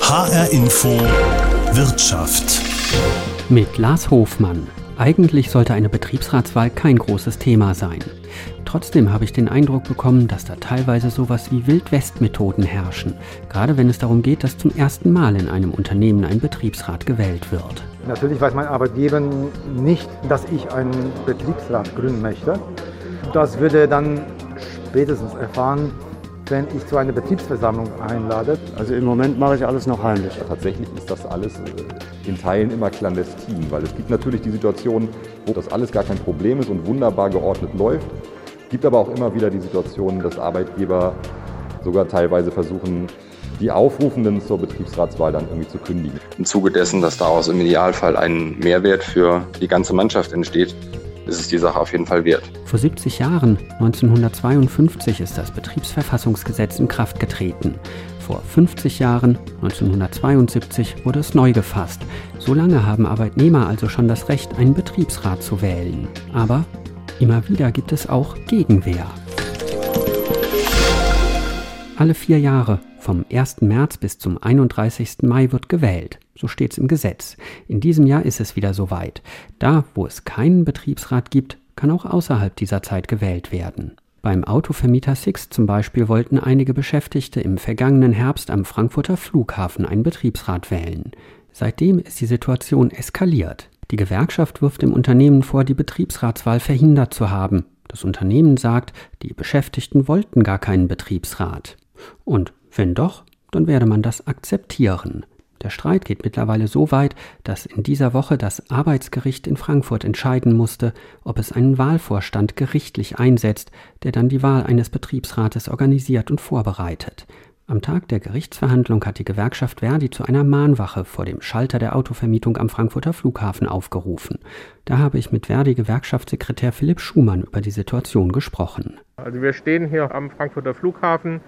HR Info Wirtschaft. Mit Lars Hofmann. Eigentlich sollte eine Betriebsratswahl kein großes Thema sein. Trotzdem habe ich den Eindruck bekommen, dass da teilweise sowas wie Wildwest-Methoden herrschen, gerade wenn es darum geht, dass zum ersten Mal in einem Unternehmen ein Betriebsrat gewählt wird. Natürlich weiß mein Arbeitgeber nicht, dass ich einen Betriebsrat gründen möchte. Das würde er dann spätestens erfahren, wenn ich zu einer Betriebsversammlung einlade. Also im Moment mache ich alles noch heimlich. Tatsächlich ist das alles äh, in Teilen immer clandestin, weil es gibt natürlich die Situation, wo das alles gar kein Problem ist und wunderbar geordnet läuft. Es gibt aber auch immer wieder die Situation, dass Arbeitgeber sogar teilweise versuchen, die Aufrufenden zur Betriebsratswahl dann irgendwie zu kündigen. Im Zuge dessen, dass daraus im Idealfall ein Mehrwert für die ganze Mannschaft entsteht, ist es die Sache auf jeden Fall wert. Vor 70 Jahren, 1952, ist das Betriebsverfassungsgesetz in Kraft getreten. Vor 50 Jahren, 1972, wurde es neu gefasst. So lange haben Arbeitnehmer also schon das Recht, einen Betriebsrat zu wählen. Aber immer wieder gibt es auch Gegenwehr. Alle vier Jahre, vom 1. März bis zum 31. Mai, wird gewählt. So steht es im Gesetz. In diesem Jahr ist es wieder soweit. Da, wo es keinen Betriebsrat gibt, kann auch außerhalb dieser Zeit gewählt werden. Beim Autovermieter Six zum Beispiel wollten einige Beschäftigte im vergangenen Herbst am Frankfurter Flughafen einen Betriebsrat wählen. Seitdem ist die Situation eskaliert. Die Gewerkschaft wirft dem Unternehmen vor, die Betriebsratswahl verhindert zu haben. Das Unternehmen sagt, die Beschäftigten wollten gar keinen Betriebsrat. Und wenn doch, dann werde man das akzeptieren. Der Streit geht mittlerweile so weit, dass in dieser Woche das Arbeitsgericht in Frankfurt entscheiden musste, ob es einen Wahlvorstand gerichtlich einsetzt, der dann die Wahl eines Betriebsrates organisiert und vorbereitet. Am Tag der Gerichtsverhandlung hat die Gewerkschaft Verdi zu einer Mahnwache vor dem Schalter der Autovermietung am Frankfurter Flughafen aufgerufen. Da habe ich mit Verdi-Gewerkschaftssekretär Philipp Schumann über die Situation gesprochen. Also wir stehen hier am Frankfurter Flughafen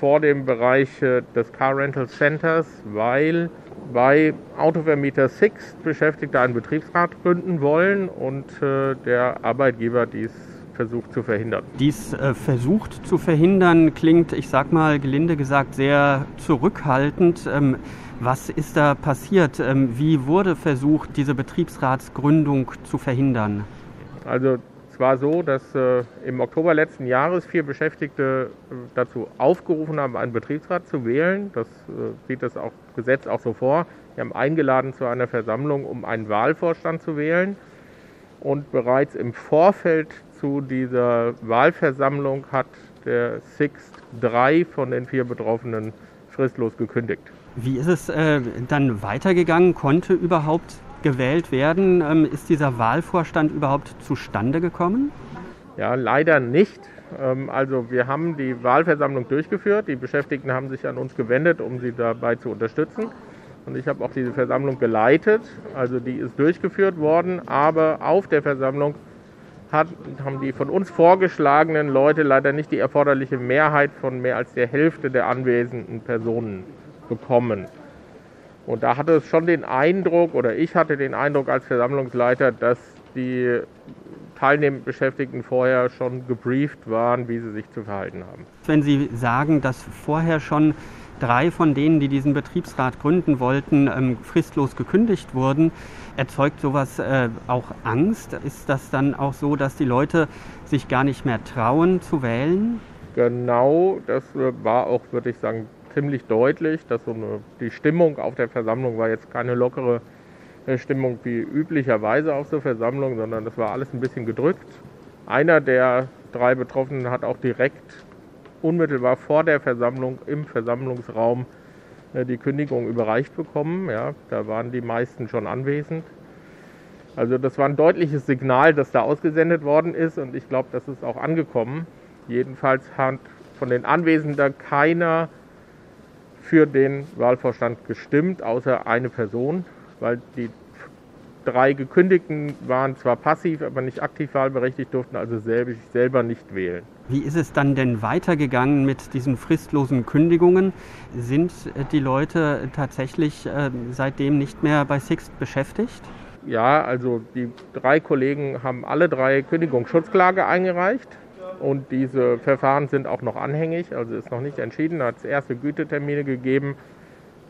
vor dem Bereich äh, des Car Rental Centers, weil bei Autovermieter Six Beschäftigte einen Betriebsrat gründen wollen und äh, der Arbeitgeber dies versucht zu verhindern. Dies äh, versucht zu verhindern klingt, ich sag mal gelinde gesagt, sehr zurückhaltend. Ähm, was ist da passiert? Ähm, wie wurde versucht, diese Betriebsratsgründung zu verhindern? Also war so, dass äh, im Oktober letzten Jahres vier Beschäftigte äh, dazu aufgerufen haben, einen Betriebsrat zu wählen. Das äh, sieht das auch, Gesetz auch so vor. Wir haben eingeladen zu einer Versammlung, um einen Wahlvorstand zu wählen. Und bereits im Vorfeld zu dieser Wahlversammlung hat der Sixt drei von den vier Betroffenen fristlos gekündigt. Wie ist es äh, dann weitergegangen? Konnte überhaupt gewählt werden. Ähm, ist dieser Wahlvorstand überhaupt zustande gekommen? Ja, leider nicht. Ähm, also wir haben die Wahlversammlung durchgeführt. Die Beschäftigten haben sich an uns gewendet, um sie dabei zu unterstützen. Und ich habe auch diese Versammlung geleitet. Also die ist durchgeführt worden. Aber auf der Versammlung hat, haben die von uns vorgeschlagenen Leute leider nicht die erforderliche Mehrheit von mehr als der Hälfte der anwesenden Personen bekommen. Und da hatte es schon den Eindruck, oder ich hatte den Eindruck als Versammlungsleiter, dass die teilnehmenden Beschäftigten vorher schon gebrieft waren, wie sie sich zu verhalten haben. Wenn Sie sagen, dass vorher schon drei von denen, die diesen Betriebsrat gründen wollten, ähm, fristlos gekündigt wurden, erzeugt sowas äh, auch Angst? Ist das dann auch so, dass die Leute sich gar nicht mehr trauen zu wählen? Genau, das war auch, würde ich sagen, ziemlich deutlich, dass so eine, die Stimmung auf der Versammlung war jetzt keine lockere äh, Stimmung wie üblicherweise auf so Versammlungen, sondern das war alles ein bisschen gedrückt. Einer der drei Betroffenen hat auch direkt unmittelbar vor der Versammlung im Versammlungsraum äh, die Kündigung überreicht bekommen. Ja, da waren die meisten schon anwesend. Also das war ein deutliches Signal, das da ausgesendet worden ist und ich glaube, das ist auch angekommen. Jedenfalls hat von den Anwesenden keiner für den Wahlvorstand gestimmt, außer eine Person, weil die drei Gekündigten waren zwar passiv, aber nicht aktiv wahlberechtigt, durften also selber, selber nicht wählen. Wie ist es dann denn weitergegangen mit diesen fristlosen Kündigungen? Sind die Leute tatsächlich äh, seitdem nicht mehr bei Sixt beschäftigt? Ja, also die drei Kollegen haben alle drei Kündigungsschutzklage eingereicht. Und diese Verfahren sind auch noch anhängig, also ist noch nicht entschieden. Da hat es erste Gütetermine gegeben.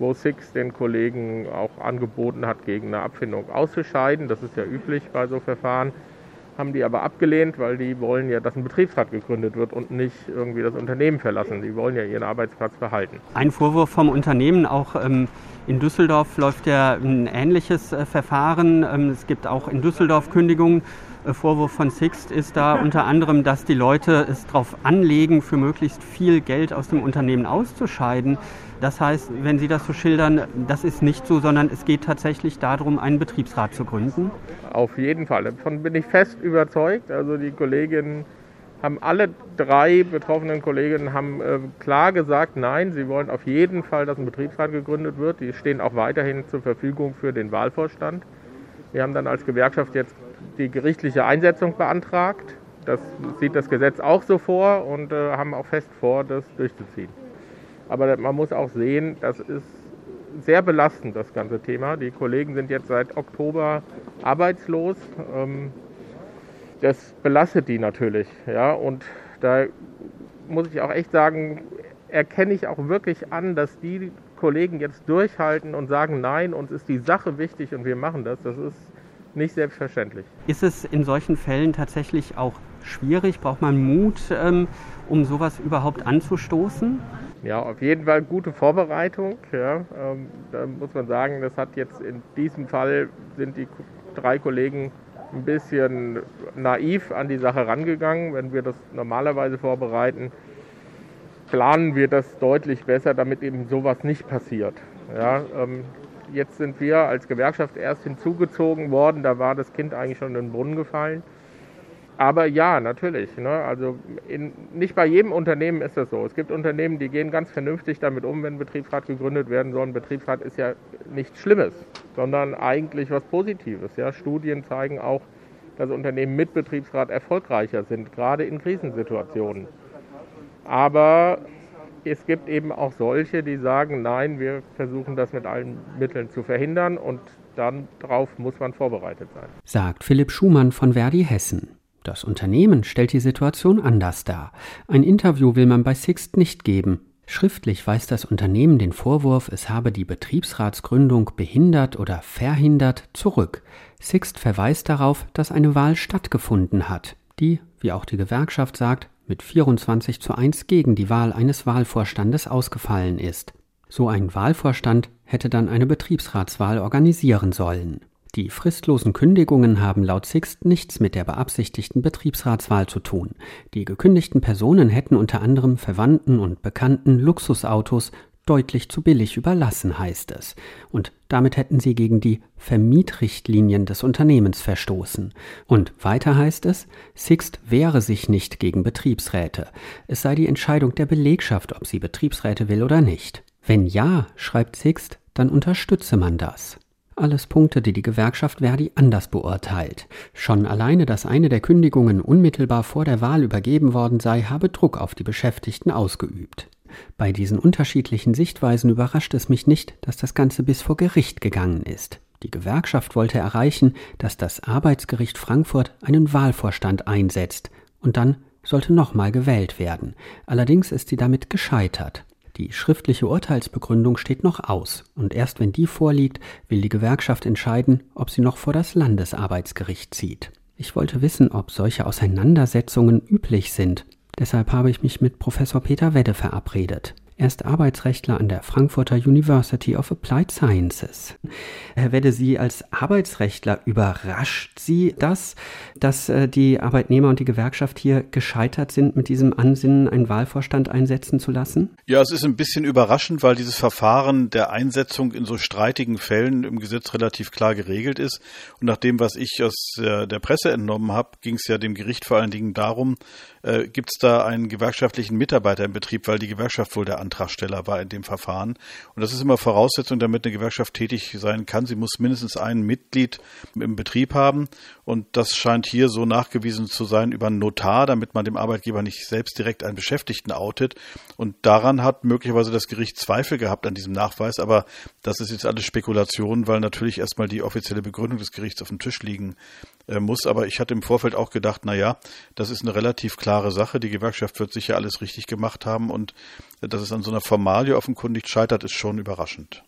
wo Six den Kollegen auch angeboten hat, gegen eine Abfindung auszuscheiden. Das ist ja üblich bei so Verfahren. Haben die aber abgelehnt, weil die wollen ja, dass ein Betriebsrat gegründet wird und nicht irgendwie das Unternehmen verlassen. Die wollen ja ihren Arbeitsplatz behalten. Ein Vorwurf vom Unternehmen, auch ähm, in Düsseldorf läuft ja ein ähnliches äh, Verfahren. Ähm, es gibt auch in Düsseldorf Kündigungen. Äh, Vorwurf von Sixt ist da unter anderem, dass die Leute es darauf anlegen, für möglichst viel Geld aus dem Unternehmen auszuscheiden. Das heißt, wenn Sie das so schildern, das ist nicht so, sondern es geht tatsächlich darum, einen Betriebsrat zu gründen. Auf jeden Fall. Davon bin ich fest überzeugt. Also die Kolleginnen haben alle drei betroffenen Kolleginnen haben äh, klar gesagt, nein, sie wollen auf jeden Fall, dass ein Betriebsrat gegründet wird. Die stehen auch weiterhin zur Verfügung für den Wahlvorstand. Wir haben dann als Gewerkschaft jetzt die gerichtliche Einsetzung beantragt. Das sieht das Gesetz auch so vor und äh, haben auch fest vor, das durchzuziehen. Aber man muss auch sehen, das ist sehr belastend, das ganze Thema. Die Kollegen sind jetzt seit Oktober arbeitslos. Ähm, das belastet die natürlich. Ja? Und da muss ich auch echt sagen, erkenne ich auch wirklich an, dass die Kollegen jetzt durchhalten und sagen, nein, uns ist die Sache wichtig und wir machen das. Das ist nicht selbstverständlich. Ist es in solchen Fällen tatsächlich auch schwierig? Braucht man Mut, ähm, um sowas überhaupt anzustoßen? Ja, auf jeden Fall gute Vorbereitung. Ja. Ähm, da muss man sagen, das hat jetzt in diesem Fall sind die drei Kollegen ein bisschen naiv an die Sache rangegangen. Wenn wir das normalerweise vorbereiten, planen wir das deutlich besser, damit eben sowas nicht passiert. Ja, ähm, jetzt sind wir als Gewerkschaft erst hinzugezogen worden, da war das Kind eigentlich schon in den Brunnen gefallen. Aber ja, natürlich. Ne? Also in, nicht bei jedem Unternehmen ist das so. Es gibt Unternehmen, die gehen ganz vernünftig damit um, wenn ein Betriebsrat gegründet werden soll. Ein Betriebsrat ist ja nichts Schlimmes, sondern eigentlich was Positives. Ja? Studien zeigen auch, dass Unternehmen mit Betriebsrat erfolgreicher sind, gerade in Krisensituationen. Aber es gibt eben auch solche, die sagen, nein, wir versuchen das mit allen Mitteln zu verhindern und dann darauf muss man vorbereitet sein. Sagt Philipp Schumann von Verdi Hessen. Das Unternehmen stellt die Situation anders dar. Ein Interview will man bei Sixt nicht geben. Schriftlich weist das Unternehmen den Vorwurf, es habe die Betriebsratsgründung behindert oder verhindert, zurück. Sixt verweist darauf, dass eine Wahl stattgefunden hat, die, wie auch die Gewerkschaft sagt, mit 24 zu 1 gegen die Wahl eines Wahlvorstandes ausgefallen ist. So ein Wahlvorstand hätte dann eine Betriebsratswahl organisieren sollen. Die fristlosen Kündigungen haben laut Sixt nichts mit der beabsichtigten Betriebsratswahl zu tun. Die gekündigten Personen hätten unter anderem Verwandten und Bekannten Luxusautos deutlich zu billig überlassen, heißt es. Und damit hätten sie gegen die Vermietrichtlinien des Unternehmens verstoßen. Und weiter heißt es, Sixt wehre sich nicht gegen Betriebsräte. Es sei die Entscheidung der Belegschaft, ob sie Betriebsräte will oder nicht. Wenn ja, schreibt Sixt, dann unterstütze man das. Alles Punkte, die die Gewerkschaft Verdi anders beurteilt. Schon alleine, dass eine der Kündigungen unmittelbar vor der Wahl übergeben worden sei, habe Druck auf die Beschäftigten ausgeübt. Bei diesen unterschiedlichen Sichtweisen überrascht es mich nicht, dass das Ganze bis vor Gericht gegangen ist. Die Gewerkschaft wollte erreichen, dass das Arbeitsgericht Frankfurt einen Wahlvorstand einsetzt, und dann sollte nochmal gewählt werden. Allerdings ist sie damit gescheitert. Die schriftliche Urteilsbegründung steht noch aus, und erst wenn die vorliegt, will die Gewerkschaft entscheiden, ob sie noch vor das Landesarbeitsgericht zieht. Ich wollte wissen, ob solche Auseinandersetzungen üblich sind. Deshalb habe ich mich mit Professor Peter Wedde verabredet. Er ist Arbeitsrechtler an der Frankfurter University of Applied Sciences. Herr Wedde, Sie als Arbeitsrechtler, überrascht Sie das, dass äh, die Arbeitnehmer und die Gewerkschaft hier gescheitert sind, mit diesem Ansinnen einen Wahlvorstand einsetzen zu lassen? Ja, es ist ein bisschen überraschend, weil dieses Verfahren der Einsetzung in so streitigen Fällen im Gesetz relativ klar geregelt ist. Und nach dem, was ich aus der Presse entnommen habe, ging es ja dem Gericht vor allen Dingen darum, äh, gibt es da einen gewerkschaftlichen Mitarbeiter im Betrieb, weil die Gewerkschaft wohl der Antragsteller war in dem Verfahren. Und das ist immer Voraussetzung, damit eine Gewerkschaft tätig sein kann. Sie muss mindestens ein Mitglied im Betrieb haben. Und das scheint hier so nachgewiesen zu sein über einen Notar, damit man dem Arbeitgeber nicht selbst direkt einen Beschäftigten outet. Und daran hat möglicherweise das Gericht Zweifel gehabt an diesem Nachweis. Aber das ist jetzt alles Spekulation, weil natürlich erstmal die offizielle Begründung des Gerichts auf dem Tisch liegen äh, muss. Aber ich hatte im Vorfeld auch gedacht, na ja, das ist eine relativ klare Sache. Die Gewerkschaft wird sicher alles richtig gemacht haben und dass es an so einer Formalie offenkundig scheitert, ist schon überraschend.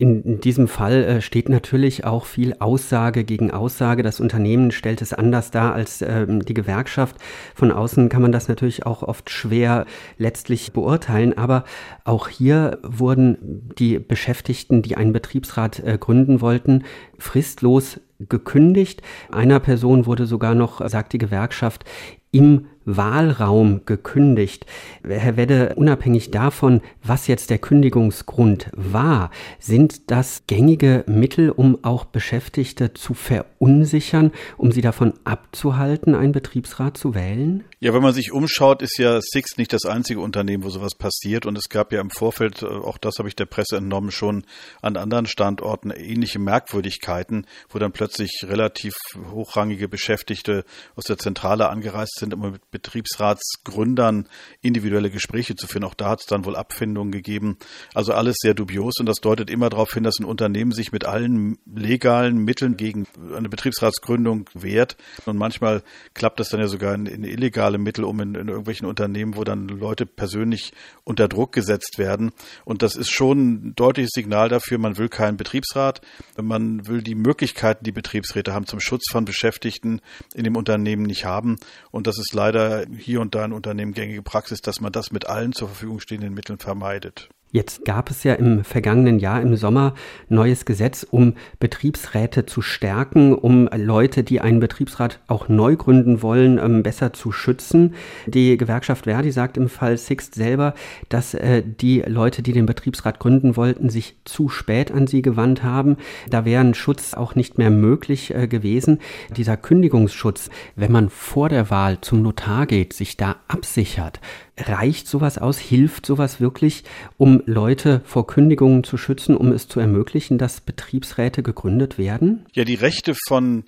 In diesem Fall äh, steht natürlich auch viel Aussage gegen Aussage. Das Unternehmen stellt es anders dar als ähm, die Gewerkschaft. Von außen kann man das natürlich auch oft schwer letztlich beurteilen. Aber auch hier wurden die Beschäftigten, die einen Betriebsrat äh, gründen wollten, fristlos gekündigt. Einer Person wurde sogar noch, sagt die Gewerkschaft, im Wahlraum gekündigt. Herr Wedde, unabhängig davon, was jetzt der Kündigungsgrund war, sind das gängige Mittel, um auch Beschäftigte zu verunsichern, um sie davon abzuhalten, einen Betriebsrat zu wählen? Ja, wenn man sich umschaut, ist ja Six nicht das einzige Unternehmen, wo sowas passiert. Und es gab ja im Vorfeld, äh, auch das habe ich der Presse entnommen, schon an anderen Standorten ähnliche Merkwürdigkeiten, wo dann plötzlich relativ hochrangige Beschäftigte aus der Zentrale angereist sind, um mit Betriebsratsgründern individuelle Gespräche zu führen. Auch da hat es dann wohl Abfindungen gegeben. Also alles sehr dubios. Und das deutet immer darauf hin, dass ein Unternehmen sich mit allen legalen Mitteln gegen eine Betriebsratsgründung wehrt. Und manchmal klappt das dann ja sogar in, in illegalen legale Mittel um in, in irgendwelchen Unternehmen, wo dann Leute persönlich unter Druck gesetzt werden. Und das ist schon ein deutliches Signal dafür, man will keinen Betriebsrat, man will die Möglichkeiten, die Betriebsräte haben zum Schutz von Beschäftigten in dem Unternehmen nicht haben. Und das ist leider hier und da in Unternehmen gängige Praxis, dass man das mit allen zur Verfügung stehenden Mitteln vermeidet. Jetzt gab es ja im vergangenen Jahr im Sommer neues Gesetz, um Betriebsräte zu stärken, um Leute, die einen Betriebsrat auch neu gründen wollen, ähm, besser zu schützen. Die Gewerkschaft Verdi sagt im Fall Sixt selber, dass äh, die Leute, die den Betriebsrat gründen wollten, sich zu spät an sie gewandt haben. Da wäre ein Schutz auch nicht mehr möglich äh, gewesen. Dieser Kündigungsschutz, wenn man vor der Wahl zum Notar geht, sich da absichert, reicht sowas aus? Hilft sowas wirklich, um Leute vor Kündigungen zu schützen, um es zu ermöglichen, dass Betriebsräte gegründet werden? Ja, die Rechte von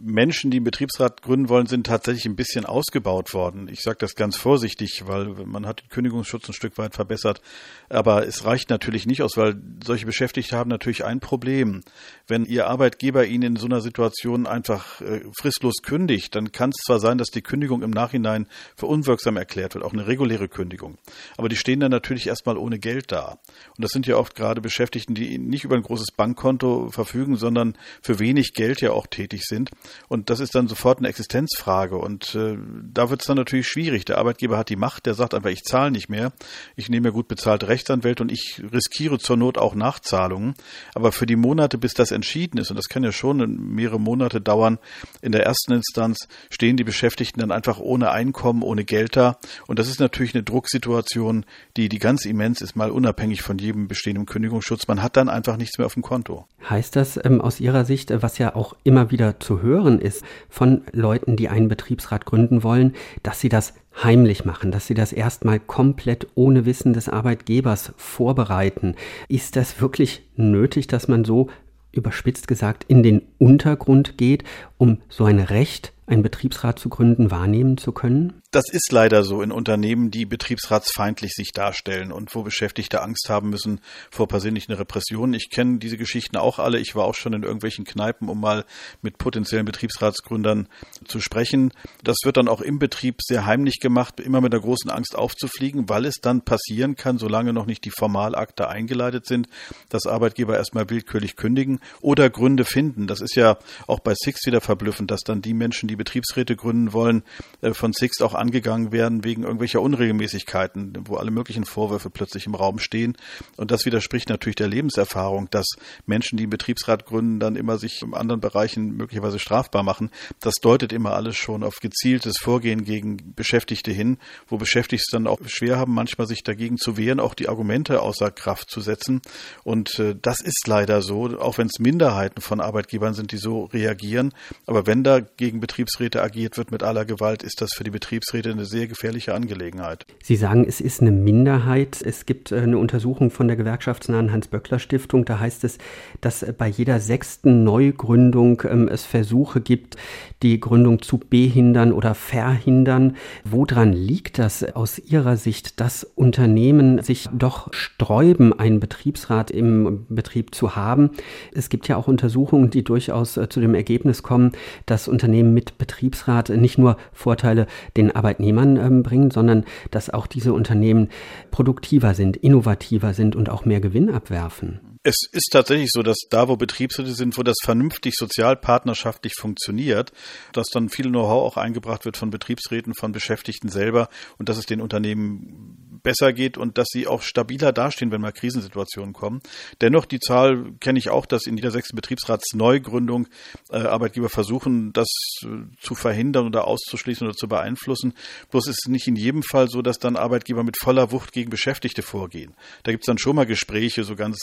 Menschen, die einen Betriebsrat gründen wollen, sind tatsächlich ein bisschen ausgebaut worden. Ich sage das ganz vorsichtig, weil man hat den Kündigungsschutz ein Stück weit verbessert. Aber es reicht natürlich nicht aus, weil solche Beschäftigte haben natürlich ein Problem. Wenn ihr Arbeitgeber ihnen in so einer Situation einfach äh, fristlos kündigt, dann kann es zwar sein, dass die Kündigung im Nachhinein für unwirksam erklärt wird, auch eine reguläre Kündigung. Aber die stehen dann natürlich erstmal ohne Geld da. Und das sind ja oft gerade Beschäftigten, die nicht über ein großes Bankkonto verfügen, sondern für wenig Geld ja auch tätig sind. Und das ist dann sofort eine Existenzfrage. Und äh, da wird es dann natürlich schwierig. Der Arbeitgeber hat die Macht, der sagt einfach, ich zahle nicht mehr. Ich nehme mir gut bezahlte Rechtsanwälte und ich riskiere zur Not auch Nachzahlungen. Aber für die Monate, bis das entschieden ist, und das kann ja schon mehrere Monate dauern, in der ersten Instanz stehen die Beschäftigten dann einfach ohne Einkommen, ohne Geld da. Und das ist natürlich eine Drucksituation, die, die ganz immens ist, mal unabhängig von jedem bestehenden Kündigungsschutz. Man hat dann einfach nichts mehr auf dem Konto. Heißt das ähm, aus Ihrer Sicht, was ja auch immer wieder zu hören hören ist von Leuten, die einen Betriebsrat gründen wollen, dass sie das heimlich machen, dass sie das erstmal komplett ohne Wissen des Arbeitgebers vorbereiten. Ist das wirklich nötig, dass man so überspitzt gesagt in den Untergrund geht, um so ein Recht einen Betriebsrat zu gründen, wahrnehmen zu können? Das ist leider so in Unternehmen, die betriebsratsfeindlich sich darstellen und wo Beschäftigte Angst haben müssen vor persönlichen Repressionen. Ich kenne diese Geschichten auch alle. Ich war auch schon in irgendwelchen Kneipen, um mal mit potenziellen Betriebsratsgründern zu sprechen. Das wird dann auch im Betrieb sehr heimlich gemacht, immer mit der großen Angst aufzufliegen, weil es dann passieren kann, solange noch nicht die Formalakte eingeleitet sind, dass Arbeitgeber erstmal willkürlich kündigen oder Gründe finden. Das ist ja auch bei Six wieder verblüffend, dass dann die Menschen, die die Betriebsräte gründen wollen, äh, von Sixt auch angegangen werden wegen irgendwelcher Unregelmäßigkeiten, wo alle möglichen Vorwürfe plötzlich im Raum stehen. Und das widerspricht natürlich der Lebenserfahrung, dass Menschen, die einen Betriebsrat gründen, dann immer sich in anderen Bereichen möglicherweise strafbar machen. Das deutet immer alles schon auf gezieltes Vorgehen gegen Beschäftigte hin, wo Beschäftigte dann auch schwer haben, manchmal sich dagegen zu wehren, auch die Argumente außer Kraft zu setzen. Und äh, das ist leider so, auch wenn es Minderheiten von Arbeitgebern sind, die so reagieren. Aber wenn da gegen Betriebsräte Betriebsräte agiert wird mit aller Gewalt, ist das für die Betriebsräte eine sehr gefährliche Angelegenheit. Sie sagen, es ist eine Minderheit. Es gibt äh, eine Untersuchung von der gewerkschaftsnahen Hans-Böckler-Stiftung. Da heißt es, dass äh, bei jeder sechsten Neugründung ähm, es Versuche gibt, die Gründung zu behindern oder verhindern. Woran liegt das aus Ihrer Sicht, dass Unternehmen sich doch sträuben, einen Betriebsrat im Betrieb zu haben? Es gibt ja auch Untersuchungen, die durchaus äh, zu dem Ergebnis kommen, dass Unternehmen mit Betriebsrat nicht nur Vorteile den Arbeitnehmern ähm, bringen, sondern dass auch diese Unternehmen produktiver sind, innovativer sind und auch mehr Gewinn abwerfen. Es ist tatsächlich so, dass da, wo Betriebsräte sind, wo das vernünftig sozialpartnerschaftlich funktioniert, dass dann viel Know-how auch eingebracht wird von Betriebsräten, von Beschäftigten selber und dass es den Unternehmen besser geht und dass sie auch stabiler dastehen, wenn mal Krisensituationen kommen. Dennoch, die Zahl kenne ich auch, dass in jeder sechsten Betriebsratsneugründung äh, Arbeitgeber versuchen, das äh, zu verhindern oder auszuschließen oder zu beeinflussen. Bloß ist es nicht in jedem Fall so, dass dann Arbeitgeber mit voller Wucht gegen Beschäftigte vorgehen. Da gibt es dann schon mal Gespräche, so ganz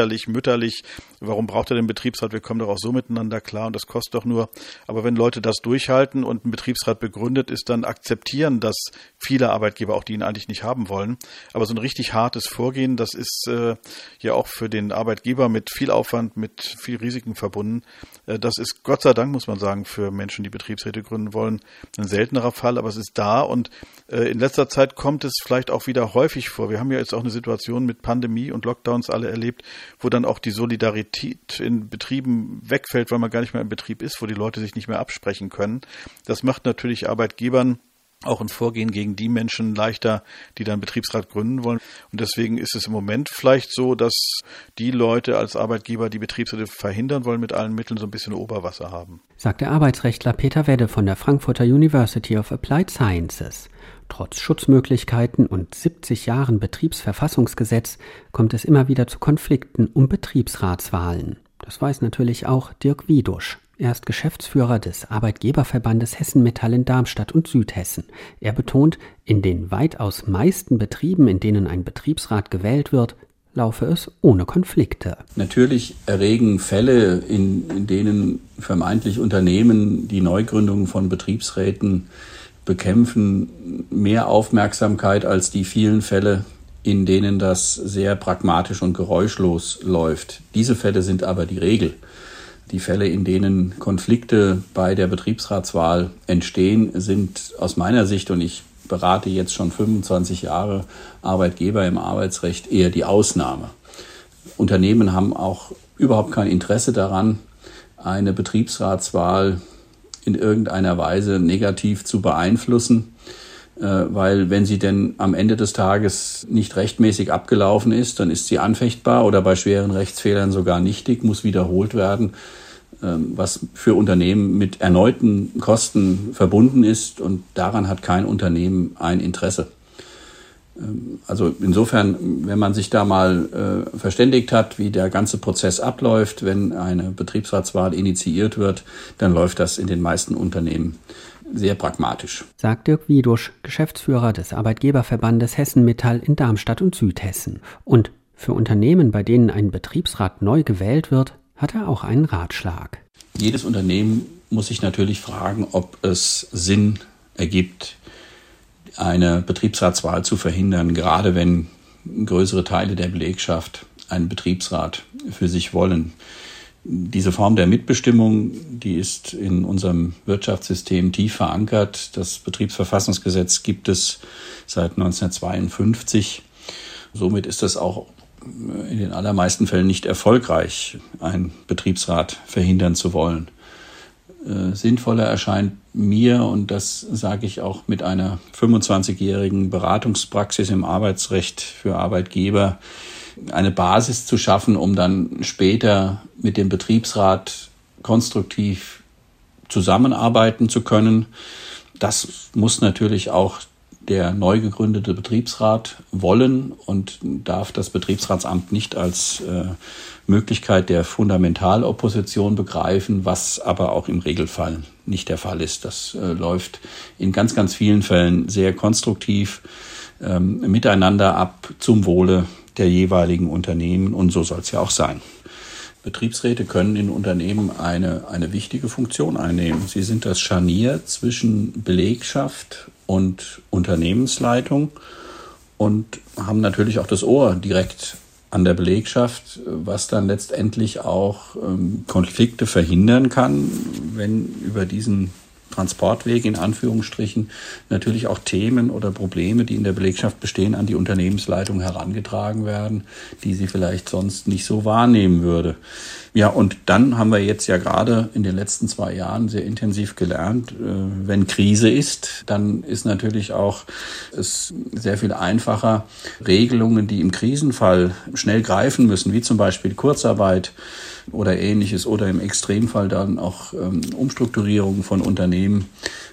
väterlich, mütterlich. Warum braucht er den Betriebsrat? Wir kommen doch auch so miteinander klar und das kostet doch nur. Aber wenn Leute das durchhalten und ein Betriebsrat begründet ist, dann akzeptieren das viele Arbeitgeber, auch die ihn eigentlich nicht haben wollen. Aber so ein richtig hartes Vorgehen, das ist äh, ja auch für den Arbeitgeber mit viel Aufwand, mit viel Risiken verbunden. Äh, das ist Gott sei Dank, muss man sagen, für Menschen, die Betriebsräte gründen wollen, ein seltenerer Fall, aber es ist da und äh, in letzter Zeit kommt es vielleicht auch wieder häufig vor. Wir haben ja jetzt auch eine Situation mit Pandemie und Lockdowns alle erlebt, wo dann auch die Solidarität in Betrieben wegfällt, weil man gar nicht mehr im Betrieb ist, wo die Leute sich nicht mehr absprechen können. Das macht natürlich Arbeitgebern auch ein Vorgehen gegen die Menschen leichter, die dann Betriebsrat gründen wollen. Und deswegen ist es im Moment vielleicht so, dass die Leute als Arbeitgeber, die Betriebsräte verhindern wollen, mit allen Mitteln so ein bisschen Oberwasser haben. Sagt der Arbeitsrechtler Peter Wedde von der Frankfurter University of Applied Sciences. Trotz Schutzmöglichkeiten und 70 Jahren Betriebsverfassungsgesetz kommt es immer wieder zu Konflikten um Betriebsratswahlen. Das weiß natürlich auch Dirk Wiedusch. Er ist Geschäftsführer des Arbeitgeberverbandes Hessen Metall in Darmstadt und Südhessen. Er betont, in den weitaus meisten Betrieben, in denen ein Betriebsrat gewählt wird, laufe es ohne Konflikte. Natürlich erregen Fälle, in, in denen vermeintlich Unternehmen die Neugründung von Betriebsräten bekämpfen, mehr Aufmerksamkeit als die vielen Fälle, in denen das sehr pragmatisch und geräuschlos läuft. Diese Fälle sind aber die Regel. Die Fälle, in denen Konflikte bei der Betriebsratswahl entstehen, sind aus meiner Sicht, und ich berate jetzt schon 25 Jahre Arbeitgeber im Arbeitsrecht, eher die Ausnahme. Unternehmen haben auch überhaupt kein Interesse daran, eine Betriebsratswahl in irgendeiner Weise negativ zu beeinflussen, äh, weil wenn sie denn am Ende des Tages nicht rechtmäßig abgelaufen ist, dann ist sie anfechtbar oder bei schweren Rechtsfehlern sogar nichtig, muss wiederholt werden. Ähm, was für Unternehmen mit erneuten Kosten verbunden ist und daran hat kein Unternehmen ein Interesse. Ähm, also insofern, wenn man sich da mal äh, verständigt hat, wie der ganze Prozess abläuft, wenn eine Betriebsratswahl initiiert wird, dann läuft das in den meisten Unternehmen sehr pragmatisch. Sagt Dirk Wiedusch, Geschäftsführer des Arbeitgeberverbandes Hessen Metall in Darmstadt und Südhessen. Und für Unternehmen, bei denen ein Betriebsrat neu gewählt wird, hat er auch einen Ratschlag. Jedes Unternehmen muss sich natürlich fragen, ob es Sinn ergibt, eine Betriebsratswahl zu verhindern, gerade wenn größere Teile der Belegschaft einen Betriebsrat für sich wollen. Diese Form der Mitbestimmung, die ist in unserem Wirtschaftssystem tief verankert. Das Betriebsverfassungsgesetz gibt es seit 1952. Somit ist das auch in den allermeisten Fällen nicht erfolgreich, einen Betriebsrat verhindern zu wollen. Äh, sinnvoller erscheint mir, und das sage ich auch mit einer 25-jährigen Beratungspraxis im Arbeitsrecht für Arbeitgeber, eine Basis zu schaffen, um dann später mit dem Betriebsrat konstruktiv zusammenarbeiten zu können. Das muss natürlich auch der neu gegründete Betriebsrat wollen und darf das Betriebsratsamt nicht als äh, Möglichkeit der Fundamentalopposition begreifen, was aber auch im Regelfall nicht der Fall ist. Das äh, läuft in ganz, ganz vielen Fällen sehr konstruktiv ähm, miteinander ab zum Wohle der jeweiligen Unternehmen und so soll es ja auch sein. Betriebsräte können in Unternehmen eine, eine wichtige Funktion einnehmen. Sie sind das Scharnier zwischen Belegschaft und Unternehmensleitung und haben natürlich auch das Ohr direkt an der Belegschaft, was dann letztendlich auch ähm, Konflikte verhindern kann, wenn über diesen Transportweg in Anführungsstrichen natürlich auch Themen oder Probleme, die in der Belegschaft bestehen, an die Unternehmensleitung herangetragen werden, die sie vielleicht sonst nicht so wahrnehmen würde. Ja, und dann haben wir jetzt ja gerade in den letzten zwei Jahren sehr intensiv gelernt, äh, wenn Krise ist, dann ist natürlich auch es sehr viel einfacher, Regelungen, die im Krisenfall schnell greifen müssen, wie zum Beispiel Kurzarbeit, oder ähnliches oder im Extremfall dann auch ähm, Umstrukturierungen von Unternehmen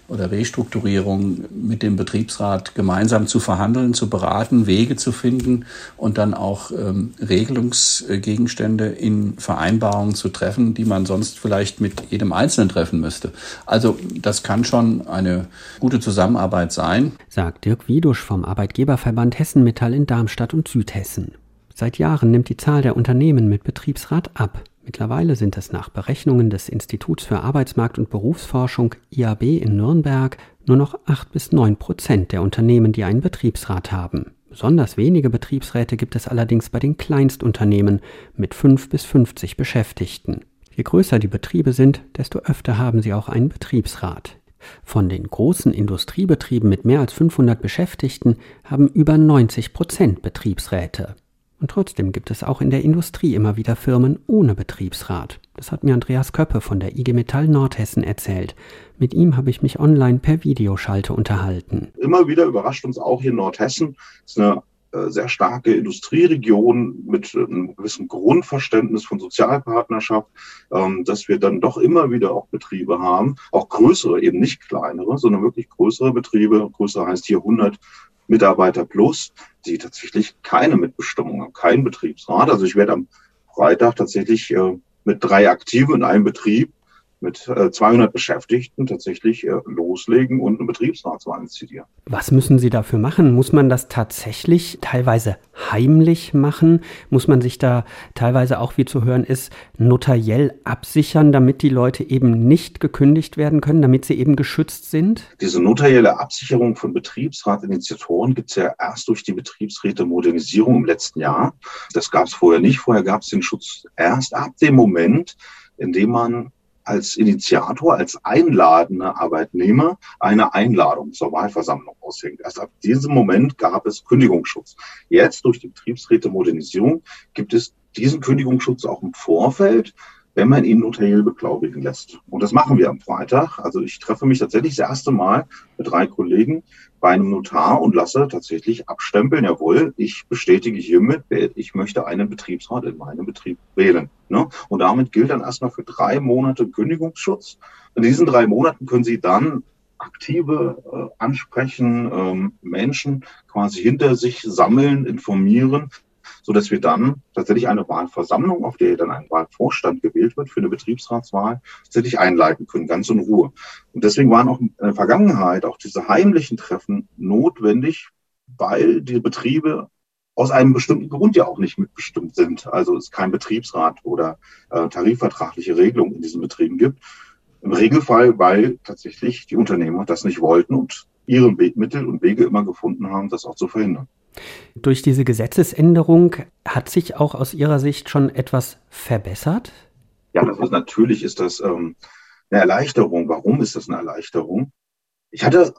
oder Restrukturierung mit dem Betriebsrat gemeinsam zu verhandeln, zu beraten, Wege zu finden und dann auch ähm, Regelungsgegenstände in Vereinbarungen zu treffen, die man sonst vielleicht mit jedem Einzelnen treffen müsste. Also das kann schon eine gute Zusammenarbeit sein. Sagt Dirk Wiedusch vom Arbeitgeberverband Hessen Metall in Darmstadt und Südhessen. Seit Jahren nimmt die Zahl der Unternehmen mit Betriebsrat ab. Mittlerweile sind es nach Berechnungen des Instituts für Arbeitsmarkt und Berufsforschung IAB in Nürnberg nur noch 8 bis 9 Prozent der Unternehmen, die einen Betriebsrat haben. Besonders wenige Betriebsräte gibt es allerdings bei den Kleinstunternehmen mit 5 bis 50 Beschäftigten. Je größer die Betriebe sind, desto öfter haben sie auch einen Betriebsrat. Von den großen Industriebetrieben mit mehr als 500 Beschäftigten haben über 90 Prozent Betriebsräte. Und trotzdem gibt es auch in der Industrie immer wieder Firmen ohne Betriebsrat. Das hat mir Andreas Köppe von der IG Metall Nordhessen erzählt. Mit ihm habe ich mich online per Videoschalte unterhalten. Immer wieder überrascht uns auch hier in Nordhessen. Es ist eine äh, sehr starke Industrieregion mit einem gewissen Grundverständnis von Sozialpartnerschaft, ähm, dass wir dann doch immer wieder auch Betriebe haben, auch größere, eben nicht kleinere, sondern wirklich größere Betriebe. Größere heißt hier 100 Mitarbeiter plus, die tatsächlich keine Mitbestimmung haben, keinen Betriebsrat. Also ich werde am Freitag tatsächlich äh, mit drei Aktiven in einem Betrieb mit 200 äh, Beschäftigten tatsächlich äh, loslegen und eine Betriebsratswahl initiieren. Was müssen Sie dafür machen? Muss man das tatsächlich teilweise heimlich machen? Muss man sich da teilweise auch, wie zu hören ist, notariell absichern, damit die Leute eben nicht gekündigt werden können, damit sie eben geschützt sind? Diese notarielle Absicherung von Betriebsratinitiatoren gibt es ja erst durch die Betriebsräte Modernisierung im letzten Jahr. Das gab es vorher nicht. Vorher gab es den Schutz erst ab dem Moment, in dem man als Initiator, als einladender Arbeitnehmer eine Einladung zur Wahlversammlung aushängt. Erst ab diesem Moment gab es Kündigungsschutz. Jetzt durch die Betriebsräte Modernisierung gibt es diesen Kündigungsschutz auch im Vorfeld wenn man ihn notariell beglaubigen lässt. Und das machen wir am Freitag. Also ich treffe mich tatsächlich das erste Mal mit drei Kollegen bei einem Notar und lasse tatsächlich abstempeln, jawohl, ich bestätige hiermit, ich möchte einen Betriebsrat in meinem Betrieb wählen. Ne? Und damit gilt dann erstmal für drei Monate Kündigungsschutz. In diesen drei Monaten können Sie dann aktive äh, ansprechen, ähm, Menschen quasi hinter sich sammeln, informieren, so dass wir dann tatsächlich eine Wahlversammlung, auf der dann ein Wahlvorstand gewählt wird für eine Betriebsratswahl, tatsächlich einleiten können, ganz in Ruhe. Und deswegen waren auch in der Vergangenheit auch diese heimlichen Treffen notwendig, weil die Betriebe aus einem bestimmten Grund ja auch nicht mitbestimmt sind. Also es kein Betriebsrat oder äh, tarifvertragliche Regelung in diesen Betrieben gibt. Im Regelfall, weil tatsächlich die Unternehmer das nicht wollten und ihre Mittel und Wege immer gefunden haben, das auch zu verhindern. Durch diese Gesetzesänderung hat sich auch aus Ihrer Sicht schon etwas verbessert? Ja, das ist, natürlich ist das ähm, eine Erleichterung. Warum ist das eine Erleichterung? Ich hatte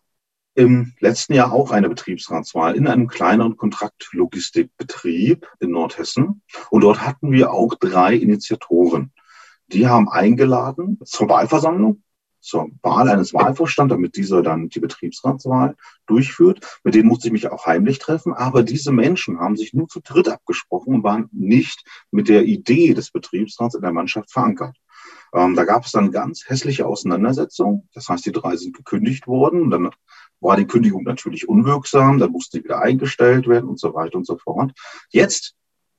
im letzten Jahr auch eine Betriebsratswahl in einem kleineren Kontraktlogistikbetrieb in Nordhessen. Und dort hatten wir auch drei Initiatoren. Die haben eingeladen zur Wahlversammlung zur Wahl eines Wahlvorstands, damit dieser dann die Betriebsratswahl durchführt. Mit denen musste ich mich auch heimlich treffen. Aber diese Menschen haben sich nur zu dritt abgesprochen und waren nicht mit der Idee des Betriebsrats in der Mannschaft verankert. Ähm, da gab es dann ganz hässliche Auseinandersetzungen. Das heißt, die drei sind gekündigt worden. Dann war die Kündigung natürlich unwirksam. Dann musste sie wieder eingestellt werden und so weiter und so fort. Jetzt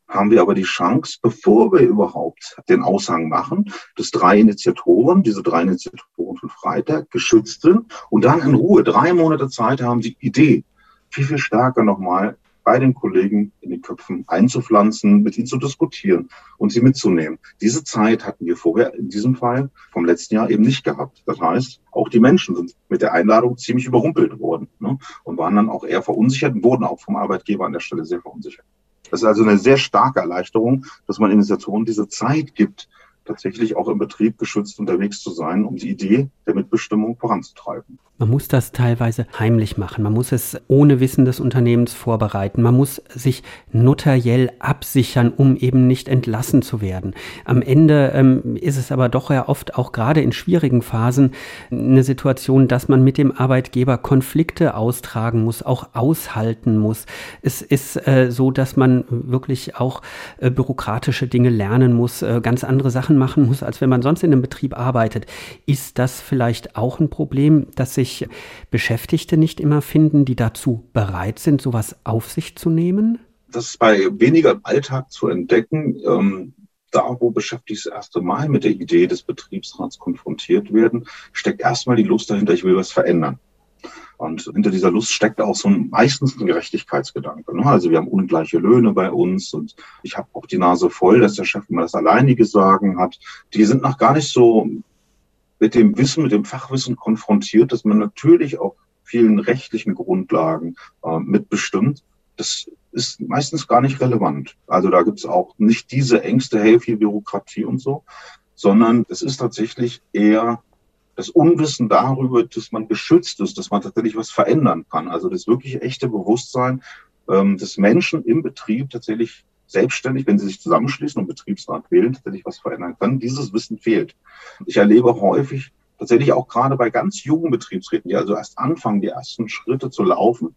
haben wir aber die Chance, bevor wir überhaupt den Aushang machen, dass drei Initiatoren, diese drei Initiatoren von Freitag geschützt sind und dann in Ruhe drei Monate Zeit haben, die Idee viel, viel stärker nochmal bei den Kollegen in den Köpfen einzupflanzen, mit ihnen zu diskutieren und sie mitzunehmen. Diese Zeit hatten wir vorher in diesem Fall vom letzten Jahr eben nicht gehabt. Das heißt, auch die Menschen sind mit der Einladung ziemlich überrumpelt worden ne? und waren dann auch eher verunsichert und wurden auch vom Arbeitgeber an der Stelle sehr verunsichert. Das ist also eine sehr starke Erleichterung, dass man Initiatoren diese Zeit gibt, tatsächlich auch im Betrieb geschützt unterwegs zu sein, um die Idee der Mitbestimmung voranzutreiben. Man muss das teilweise heimlich machen. Man muss es ohne Wissen des Unternehmens vorbereiten. Man muss sich notariell absichern, um eben nicht entlassen zu werden. Am Ende ähm, ist es aber doch ja oft auch gerade in schwierigen Phasen eine Situation, dass man mit dem Arbeitgeber Konflikte austragen muss, auch aushalten muss. Es ist äh, so, dass man wirklich auch äh, bürokratische Dinge lernen muss, äh, ganz andere Sachen machen muss, als wenn man sonst in einem Betrieb arbeitet. Ist das vielleicht auch ein Problem, dass sich Beschäftigte nicht immer finden, die dazu bereit sind, sowas auf sich zu nehmen? Das ist bei weniger im Alltag zu entdecken. Ähm, da, wo Beschäftigte das erste Mal mit der Idee des Betriebsrats konfrontiert werden, steckt erstmal die Lust dahinter, ich will was verändern. Und hinter dieser Lust steckt auch so ein, meistens ein Gerechtigkeitsgedanke. Ne? Also wir haben ungleiche Löhne bei uns und ich habe auch die Nase voll, dass der Chef immer das alleinige Sagen hat. Die sind noch gar nicht so mit dem Wissen, mit dem Fachwissen konfrontiert, dass man natürlich auch vielen rechtlichen Grundlagen äh, mitbestimmt. Das ist meistens gar nicht relevant. Also da gibt es auch nicht diese Ängste, hey, viel Bürokratie und so, sondern es ist tatsächlich eher das Unwissen darüber, dass man geschützt ist, dass man tatsächlich was verändern kann. Also das wirklich echte Bewusstsein, ähm, des Menschen im Betrieb tatsächlich selbstständig, wenn sie sich zusammenschließen und Betriebsrat wählen, tatsächlich was verändern können. Dieses Wissen fehlt. Ich erlebe häufig, tatsächlich auch gerade bei ganz jungen Betriebsräten, die also erst anfangen, die ersten Schritte zu laufen,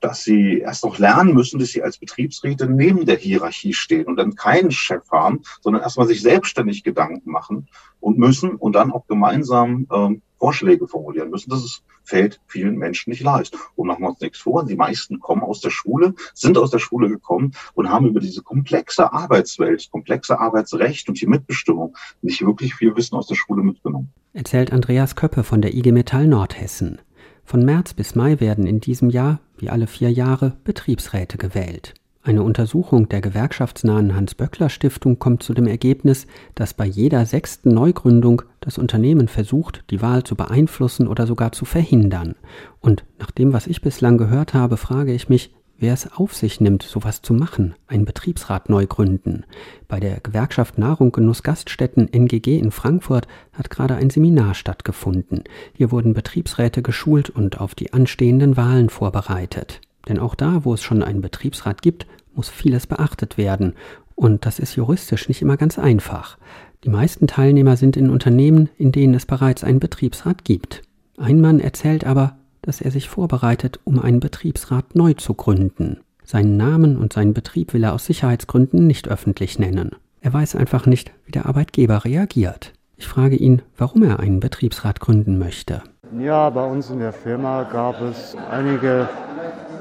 dass sie erst noch lernen müssen, dass sie als Betriebsräte neben der Hierarchie stehen und dann keinen Chef haben, sondern erstmal sich selbstständig Gedanken machen und müssen und dann auch gemeinsam ähm, Vorschläge formulieren müssen. Das ist, fällt vielen Menschen nicht leicht. Und machen wir uns nichts vor, die meisten kommen aus der Schule, sind aus der Schule gekommen und haben über diese komplexe Arbeitswelt, komplexe Arbeitsrecht und die Mitbestimmung nicht wirklich viel Wissen aus der Schule mitgenommen. Erzählt Andreas Köppe von der IG Metall Nordhessen. Von März bis Mai werden in diesem Jahr, wie alle vier Jahre, Betriebsräte gewählt. Eine Untersuchung der gewerkschaftsnahen Hans-Böckler-Stiftung kommt zu dem Ergebnis, dass bei jeder sechsten Neugründung das Unternehmen versucht, die Wahl zu beeinflussen oder sogar zu verhindern. Und nach dem, was ich bislang gehört habe, frage ich mich, wer es auf sich nimmt, sowas zu machen, einen Betriebsrat neu gründen. Bei der Gewerkschaft Nahrung Genuss Gaststätten NGG in Frankfurt hat gerade ein Seminar stattgefunden. Hier wurden Betriebsräte geschult und auf die anstehenden Wahlen vorbereitet. Denn auch da, wo es schon einen Betriebsrat gibt, muss vieles beachtet werden. Und das ist juristisch nicht immer ganz einfach. Die meisten Teilnehmer sind in Unternehmen, in denen es bereits einen Betriebsrat gibt. Ein Mann erzählt aber, dass er sich vorbereitet, um einen Betriebsrat neu zu gründen. Seinen Namen und seinen Betrieb will er aus Sicherheitsgründen nicht öffentlich nennen. Er weiß einfach nicht, wie der Arbeitgeber reagiert. Ich frage ihn, warum er einen Betriebsrat gründen möchte. Ja, bei uns in der Firma gab es einige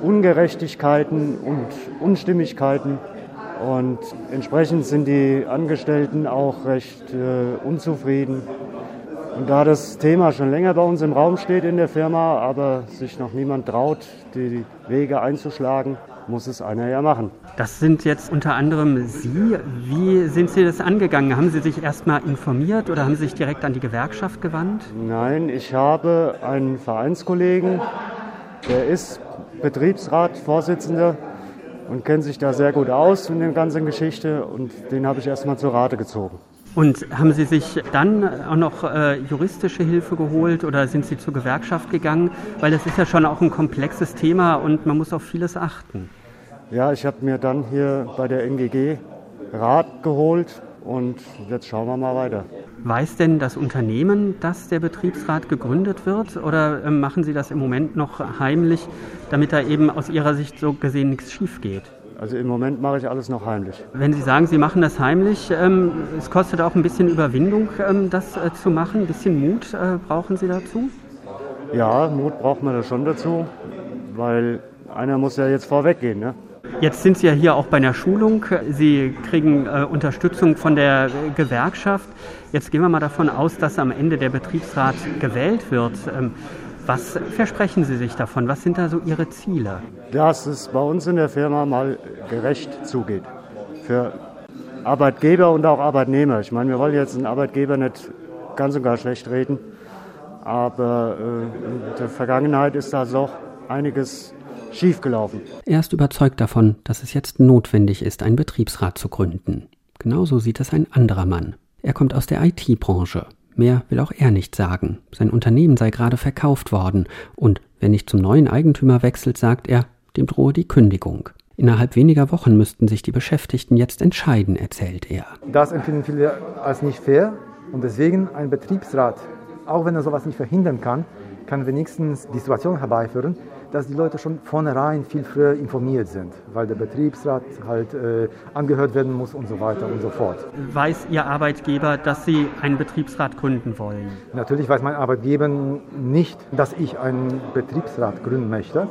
Ungerechtigkeiten und Unstimmigkeiten. Und entsprechend sind die Angestellten auch recht äh, unzufrieden. Und da das Thema schon länger bei uns im Raum steht in der Firma, aber sich noch niemand traut, die Wege einzuschlagen, muss es einer ja machen. Das sind jetzt unter anderem Sie. Wie sind Sie das angegangen? Haben Sie sich erstmal informiert oder haben Sie sich direkt an die Gewerkschaft gewandt? Nein, ich habe einen Vereinskollegen, der ist Betriebsratsvorsitzender und kennt sich da sehr gut aus in der ganzen Geschichte und den habe ich erstmal zur Rate gezogen. Und haben Sie sich dann auch noch äh, juristische Hilfe geholt oder sind Sie zur Gewerkschaft gegangen? Weil das ist ja schon auch ein komplexes Thema und man muss auf vieles achten. Ja, ich habe mir dann hier bei der NGG Rat geholt und jetzt schauen wir mal weiter. Weiß denn das Unternehmen, dass der Betriebsrat gegründet wird oder ähm, machen Sie das im Moment noch heimlich, damit da eben aus Ihrer Sicht so gesehen nichts schief geht? Also im Moment mache ich alles noch heimlich. Wenn Sie sagen, Sie machen das heimlich, ähm, es kostet auch ein bisschen Überwindung, ähm, das äh, zu machen. Ein bisschen Mut äh, brauchen Sie dazu? Ja, Mut braucht man da schon dazu, weil einer muss ja jetzt vorweggehen. Ne? Jetzt sind Sie ja hier auch bei einer Schulung. Sie kriegen äh, Unterstützung von der Gewerkschaft. Jetzt gehen wir mal davon aus, dass am Ende der Betriebsrat gewählt wird. Ähm, was versprechen Sie sich davon? Was sind da so Ihre Ziele? Dass es bei uns in der Firma mal gerecht zugeht. Für Arbeitgeber und auch Arbeitnehmer. Ich meine, wir wollen jetzt einen Arbeitgeber nicht ganz und gar schlecht reden, aber äh, in der Vergangenheit ist da doch einiges schiefgelaufen. Er ist überzeugt davon, dass es jetzt notwendig ist, einen Betriebsrat zu gründen. Genauso sieht es ein anderer Mann. Er kommt aus der IT-Branche. Mehr will auch er nicht sagen. Sein Unternehmen sei gerade verkauft worden und wer nicht zum neuen Eigentümer wechselt, sagt er, dem drohe die Kündigung. Innerhalb weniger Wochen müssten sich die Beschäftigten jetzt entscheiden, erzählt er. Das empfinden viele als nicht fair und deswegen ein Betriebsrat, auch wenn er sowas nicht verhindern kann, kann wenigstens die Situation herbeiführen, dass die Leute schon vornherein viel früher informiert sind, weil der Betriebsrat halt äh, angehört werden muss und so weiter und so fort. Weiß Ihr Arbeitgeber, dass Sie einen Betriebsrat gründen wollen? Natürlich weiß mein Arbeitgeber nicht, dass ich einen Betriebsrat gründen möchte.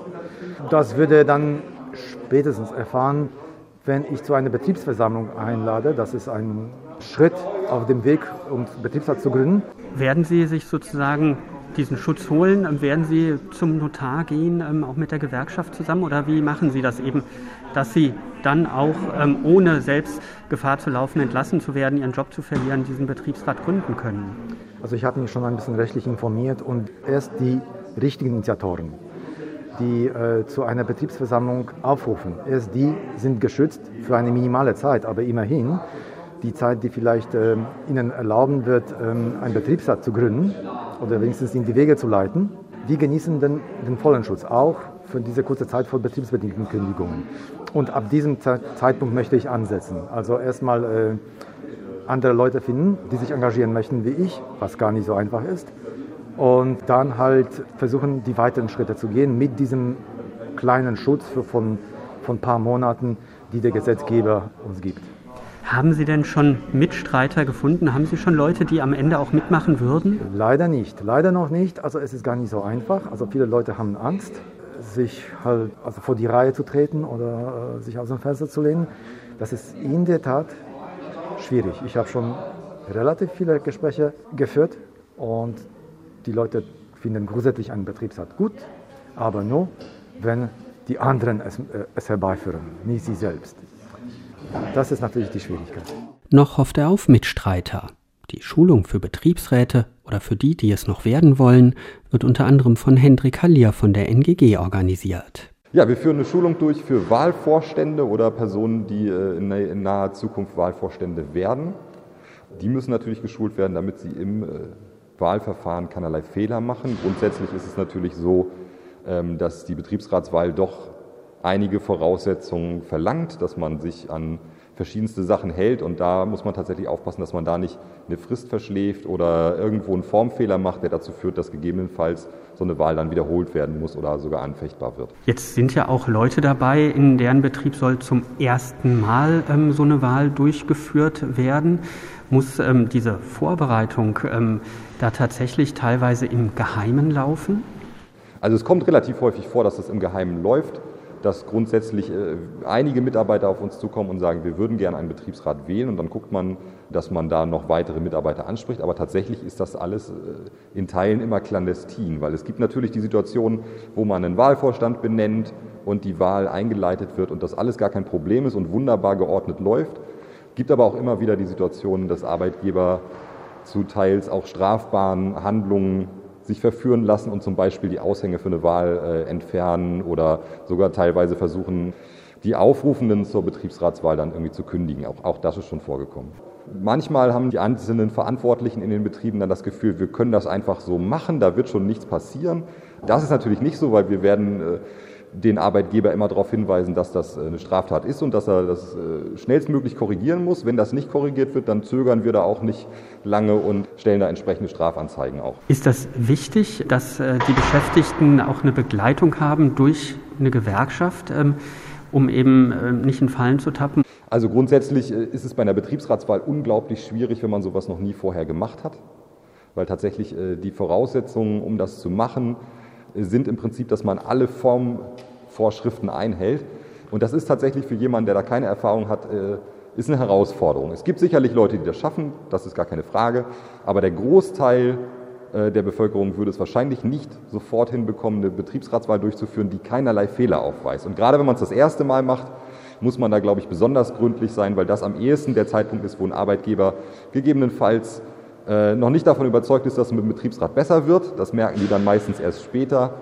Das würde dann spätestens erfahren, wenn ich zu einer Betriebsversammlung einlade. Das ist ein Schritt auf dem Weg, um Betriebsrat zu gründen. Werden Sie sich sozusagen diesen Schutz holen? Werden Sie zum Notar gehen, ähm, auch mit der Gewerkschaft zusammen? Oder wie machen Sie das eben, dass Sie dann auch, ähm, ohne selbst Gefahr zu laufen, entlassen zu werden, Ihren Job zu verlieren, diesen Betriebsrat gründen können? Also ich habe mich schon ein bisschen rechtlich informiert und erst die richtigen Initiatoren, die äh, zu einer Betriebsversammlung aufrufen, erst die sind geschützt für eine minimale Zeit, aber immerhin die Zeit, die vielleicht äh, Ihnen erlauben wird, ähm, einen Betriebsrat zu gründen oder wenigstens in die Wege zu leiten, die genießen den, den vollen Schutz, auch für diese kurze Zeit vor betriebsbedingten Kündigungen. Und ab diesem Zeitpunkt möchte ich ansetzen. Also erstmal äh, andere Leute finden, die sich engagieren möchten wie ich, was gar nicht so einfach ist. Und dann halt versuchen, die weiteren Schritte zu gehen mit diesem kleinen Schutz von, von ein paar Monaten, die der Gesetzgeber uns gibt. Haben Sie denn schon Mitstreiter gefunden? Haben Sie schon Leute, die am Ende auch mitmachen würden? Leider nicht, leider noch nicht. Also es ist gar nicht so einfach. Also viele Leute haben Angst, sich halt also vor die Reihe zu treten oder äh, sich aus dem Fenster zu lehnen. Das ist in der Tat schwierig. Ich habe schon relativ viele Gespräche geführt und die Leute finden grundsätzlich einen Betriebsrat gut, aber nur, wenn die anderen es, äh, es herbeiführen, nicht sie selbst. Das ist natürlich die Schwierigkeit. Noch hofft er auf Mitstreiter. Die Schulung für Betriebsräte oder für die, die es noch werden wollen, wird unter anderem von Hendrik Hallier von der NGG organisiert. Ja, wir führen eine Schulung durch für Wahlvorstände oder Personen, die äh, in naher Zukunft Wahlvorstände werden. Die müssen natürlich geschult werden, damit sie im äh, Wahlverfahren keinerlei Fehler machen. Grundsätzlich ist es natürlich so, ähm, dass die Betriebsratswahl doch einige Voraussetzungen verlangt, dass man sich an verschiedenste Sachen hält und da muss man tatsächlich aufpassen, dass man da nicht eine Frist verschläft oder irgendwo einen Formfehler macht, der dazu führt, dass gegebenenfalls so eine Wahl dann wiederholt werden muss oder sogar anfechtbar wird. Jetzt sind ja auch Leute dabei, in deren Betrieb soll zum ersten Mal ähm, so eine Wahl durchgeführt werden. Muss ähm, diese Vorbereitung ähm, da tatsächlich teilweise im Geheimen laufen? Also es kommt relativ häufig vor, dass das im Geheimen läuft dass grundsätzlich äh, einige Mitarbeiter auf uns zukommen und sagen, wir würden gerne einen Betriebsrat wählen und dann guckt man, dass man da noch weitere Mitarbeiter anspricht. Aber tatsächlich ist das alles äh, in Teilen immer clandestin, weil es gibt natürlich die Situation, wo man einen Wahlvorstand benennt und die Wahl eingeleitet wird und das alles gar kein Problem ist und wunderbar geordnet läuft. Gibt aber auch immer wieder die Situation, dass Arbeitgeber zu teils auch strafbaren Handlungen sich verführen lassen und zum Beispiel die Aushänge für eine Wahl äh, entfernen oder sogar teilweise versuchen, die Aufrufenden zur Betriebsratswahl dann irgendwie zu kündigen. Auch, auch das ist schon vorgekommen. Manchmal haben die einzelnen Verantwortlichen in den Betrieben dann das Gefühl, wir können das einfach so machen, da wird schon nichts passieren. Das ist natürlich nicht so, weil wir werden äh, den Arbeitgeber immer darauf hinweisen, dass das äh, eine Straftat ist und dass er das äh, schnellstmöglich korrigieren muss. Wenn das nicht korrigiert wird, dann zögern wir da auch nicht lange und stellen da entsprechende Strafanzeigen auch. Ist das wichtig, dass äh, die Beschäftigten auch eine Begleitung haben durch eine Gewerkschaft, ähm, um eben ähm, nicht in Fallen zu tappen? Also grundsätzlich ist es bei einer Betriebsratswahl unglaublich schwierig, wenn man sowas noch nie vorher gemacht hat, weil tatsächlich die Voraussetzungen, um das zu machen, sind im Prinzip, dass man alle Formvorschriften einhält. Und das ist tatsächlich für jemanden, der da keine Erfahrung hat, äh, ist eine Herausforderung. Es gibt sicherlich Leute, die das schaffen, das ist gar keine Frage, aber der Großteil äh, der Bevölkerung würde es wahrscheinlich nicht sofort hinbekommen, eine Betriebsratswahl durchzuführen, die keinerlei Fehler aufweist. Und gerade wenn man es das erste Mal macht, muss man da, glaube ich, besonders gründlich sein, weil das am ehesten der Zeitpunkt ist, wo ein Arbeitgeber gegebenenfalls äh, noch nicht davon überzeugt ist, dass es mit dem Betriebsrat besser wird. Das merken die dann meistens erst später.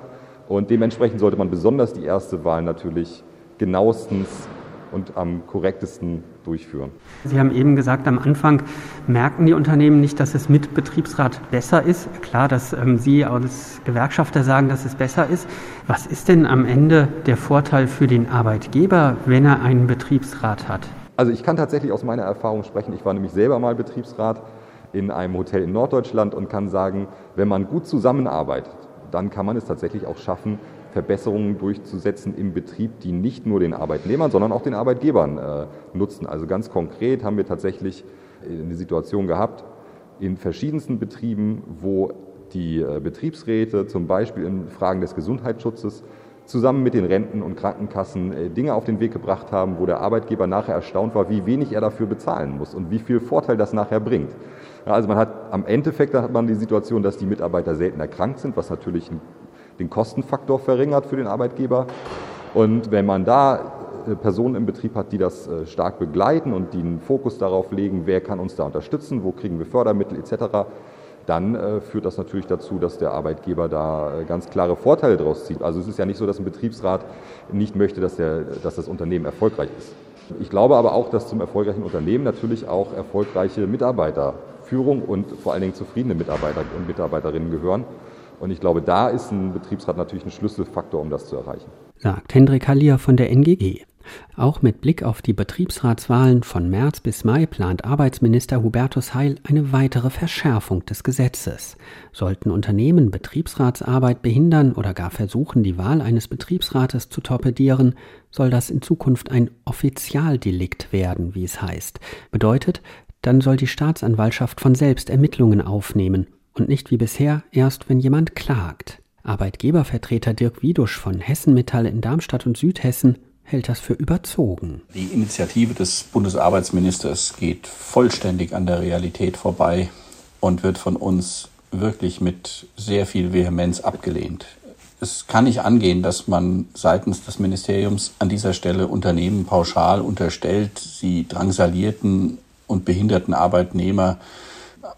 Und dementsprechend sollte man besonders die erste Wahl natürlich genauestens und am korrektesten durchführen. Sie haben eben gesagt, am Anfang merken die Unternehmen nicht, dass es mit Betriebsrat besser ist. Klar, dass ähm, Sie als Gewerkschafter sagen, dass es besser ist. Was ist denn am Ende der Vorteil für den Arbeitgeber, wenn er einen Betriebsrat hat? Also ich kann tatsächlich aus meiner Erfahrung sprechen. Ich war nämlich selber mal Betriebsrat in einem Hotel in Norddeutschland und kann sagen, wenn man gut zusammenarbeitet, dann kann man es tatsächlich auch schaffen, Verbesserungen durchzusetzen im Betrieb, die nicht nur den Arbeitnehmern, sondern auch den Arbeitgebern äh, nutzen. Also ganz konkret haben wir tatsächlich eine Situation gehabt in verschiedensten Betrieben, wo die äh, Betriebsräte zum Beispiel in Fragen des Gesundheitsschutzes zusammen mit den Renten- und Krankenkassen äh, Dinge auf den Weg gebracht haben, wo der Arbeitgeber nachher erstaunt war, wie wenig er dafür bezahlen muss und wie viel Vorteil das nachher bringt. Ja, also man hat am Endeffekt hat man die Situation, dass die Mitarbeiter selten erkrankt sind, was natürlich den Kostenfaktor verringert für den Arbeitgeber. Und wenn man da äh, Personen im Betrieb hat, die das äh, stark begleiten und die einen Fokus darauf legen, wer kann uns da unterstützen, wo kriegen wir Fördermittel etc., dann äh, führt das natürlich dazu, dass der Arbeitgeber da ganz klare Vorteile daraus zieht. Also es ist ja nicht so, dass ein Betriebsrat nicht möchte, dass, der, dass das Unternehmen erfolgreich ist. Ich glaube aber auch, dass zum erfolgreichen Unternehmen natürlich auch erfolgreiche Mitarbeiter Führung und vor allen Dingen zufriedene Mitarbeiter und Mitarbeiterinnen gehören. Und ich glaube, da ist ein Betriebsrat natürlich ein Schlüsselfaktor, um das zu erreichen. Sagt Hendrik Hallier von der NGG. Auch mit Blick auf die Betriebsratswahlen von März bis Mai plant Arbeitsminister Hubertus Heil eine weitere Verschärfung des Gesetzes. Sollten Unternehmen Betriebsratsarbeit behindern oder gar versuchen, die Wahl eines Betriebsrates zu torpedieren, soll das in Zukunft ein Offizialdelikt werden, wie es heißt. Bedeutet, dann soll die Staatsanwaltschaft von selbst Ermittlungen aufnehmen und nicht wie bisher erst, wenn jemand klagt. Arbeitgebervertreter Dirk Wiedusch von Hessen Metall in Darmstadt und Südhessen hält das für überzogen. Die Initiative des Bundesarbeitsministers geht vollständig an der Realität vorbei und wird von uns wirklich mit sehr viel Vehemenz abgelehnt. Es kann nicht angehen, dass man seitens des Ministeriums an dieser Stelle Unternehmen pauschal unterstellt, sie drangsalierten und behinderten Arbeitnehmer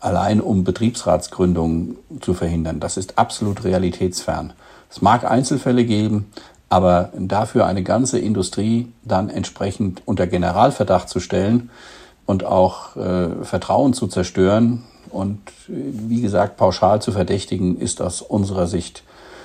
allein um Betriebsratsgründungen zu verhindern. Das ist absolut realitätsfern. Es mag Einzelfälle geben, aber dafür eine ganze Industrie dann entsprechend unter Generalverdacht zu stellen und auch äh, Vertrauen zu zerstören und wie gesagt pauschal zu verdächtigen, ist aus unserer Sicht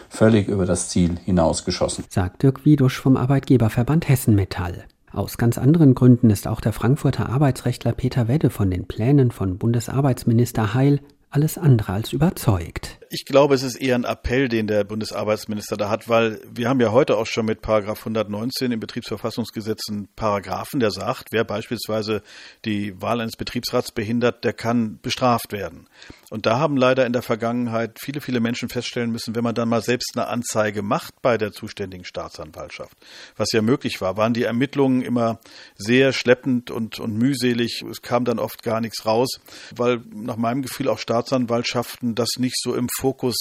völlig über das Ziel hinausgeschossen. Sagt Dirk Wiedusch vom Arbeitgeberverband Hessen Metall. Aus ganz anderen Gründen ist auch der Frankfurter Arbeitsrechtler Peter Wedde von den Plänen von Bundesarbeitsminister Heil alles andere als überzeugt. Ich glaube, es ist eher ein Appell, den der Bundesarbeitsminister da hat, weil wir haben ja heute auch schon mit Paragraph 119 im Betriebsverfassungsgesetz einen Paragraphen, der sagt, wer beispielsweise die Wahl eines Betriebsrats behindert, der kann bestraft werden. Und da haben leider in der Vergangenheit viele, viele Menschen feststellen müssen, wenn man dann mal selbst eine Anzeige macht bei der zuständigen Staatsanwaltschaft, was ja möglich war, waren die Ermittlungen immer sehr schleppend und, und mühselig. Es kam dann oft gar nichts raus, weil nach meinem Gefühl auch Staatsanwaltschaften das nicht so im Fokus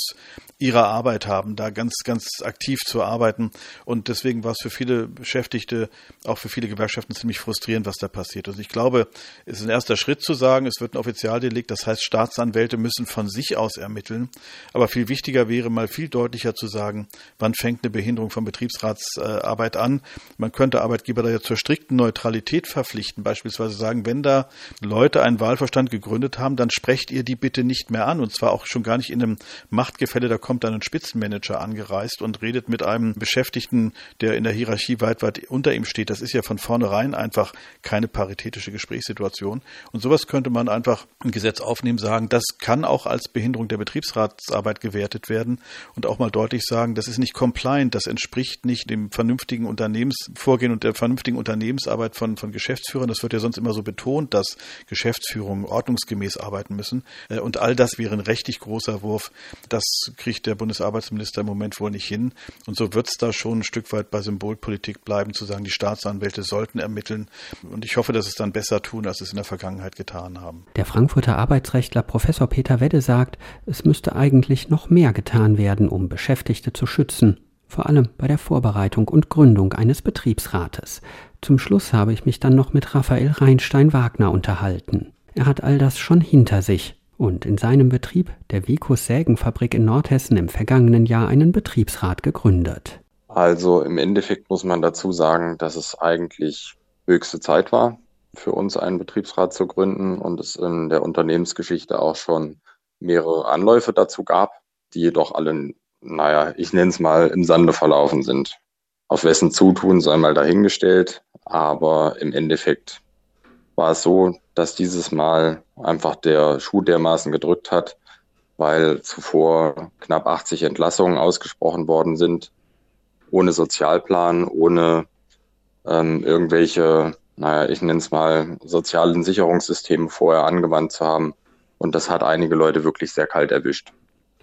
ihrer Arbeit haben, da ganz, ganz aktiv zu arbeiten. Und deswegen war es für viele Beschäftigte, auch für viele Gewerkschaften ziemlich frustrierend, was da passiert. Also ich glaube, es ist ein erster Schritt zu sagen, es wird ein Offizialdelikt, das heißt, Staatsanwälte müssen von sich aus ermitteln. Aber viel wichtiger wäre mal viel deutlicher zu sagen, wann fängt eine Behinderung von Betriebsratsarbeit an. Man könnte Arbeitgeber da ja zur strikten Neutralität verpflichten, beispielsweise sagen, wenn da Leute einen Wahlverstand gegründet haben, dann sprecht ihr die bitte nicht mehr an und zwar auch schon gar nicht in einem Machtgefälle, da kommt dann ein Spitzenmanager angereist und redet mit einem Beschäftigten, der in der Hierarchie weit, weit unter ihm steht. Das ist ja von vornherein einfach keine paritätische Gesprächssituation. Und sowas könnte man einfach im Gesetz aufnehmen, sagen, das kann auch als Behinderung der Betriebsratsarbeit gewertet werden und auch mal deutlich sagen, das ist nicht compliant, das entspricht nicht dem vernünftigen Unternehmensvorgehen und der vernünftigen Unternehmensarbeit von, von Geschäftsführern. Das wird ja sonst immer so betont, dass Geschäftsführungen ordnungsgemäß arbeiten müssen. Äh, und all das wäre ein rechtlich großer Wurf. Das kriegt der Bundesarbeitsminister im Moment wohl nicht hin. Und so wird es da schon ein Stück weit bei Symbolpolitik bleiben, zu sagen, die Staatsanwälte sollten ermitteln. Und ich hoffe, dass es dann besser tun, als es in der Vergangenheit getan haben. Der Frankfurter Arbeitsrechtler Professor Peter Wedde sagt, es müsste eigentlich noch mehr getan werden, um Beschäftigte zu schützen vor allem bei der Vorbereitung und Gründung eines Betriebsrates. Zum Schluss habe ich mich dann noch mit Raphael Reinstein-Wagner unterhalten. Er hat all das schon hinter sich und in seinem Betrieb, der Vikus Sägenfabrik in Nordhessen, im vergangenen Jahr einen Betriebsrat gegründet. Also im Endeffekt muss man dazu sagen, dass es eigentlich höchste Zeit war, für uns einen Betriebsrat zu gründen und es in der Unternehmensgeschichte auch schon mehrere Anläufe dazu gab, die jedoch alle, naja, ich nenne es mal, im Sande verlaufen sind. Auf wessen Zutun sei mal dahingestellt, aber im Endeffekt war es so, dass dieses Mal einfach der Schuh dermaßen gedrückt hat, weil zuvor knapp 80 Entlassungen ausgesprochen worden sind, ohne Sozialplan, ohne ähm, irgendwelche, naja, ich nenne es mal, sozialen Sicherungssysteme vorher angewandt zu haben. Und das hat einige Leute wirklich sehr kalt erwischt.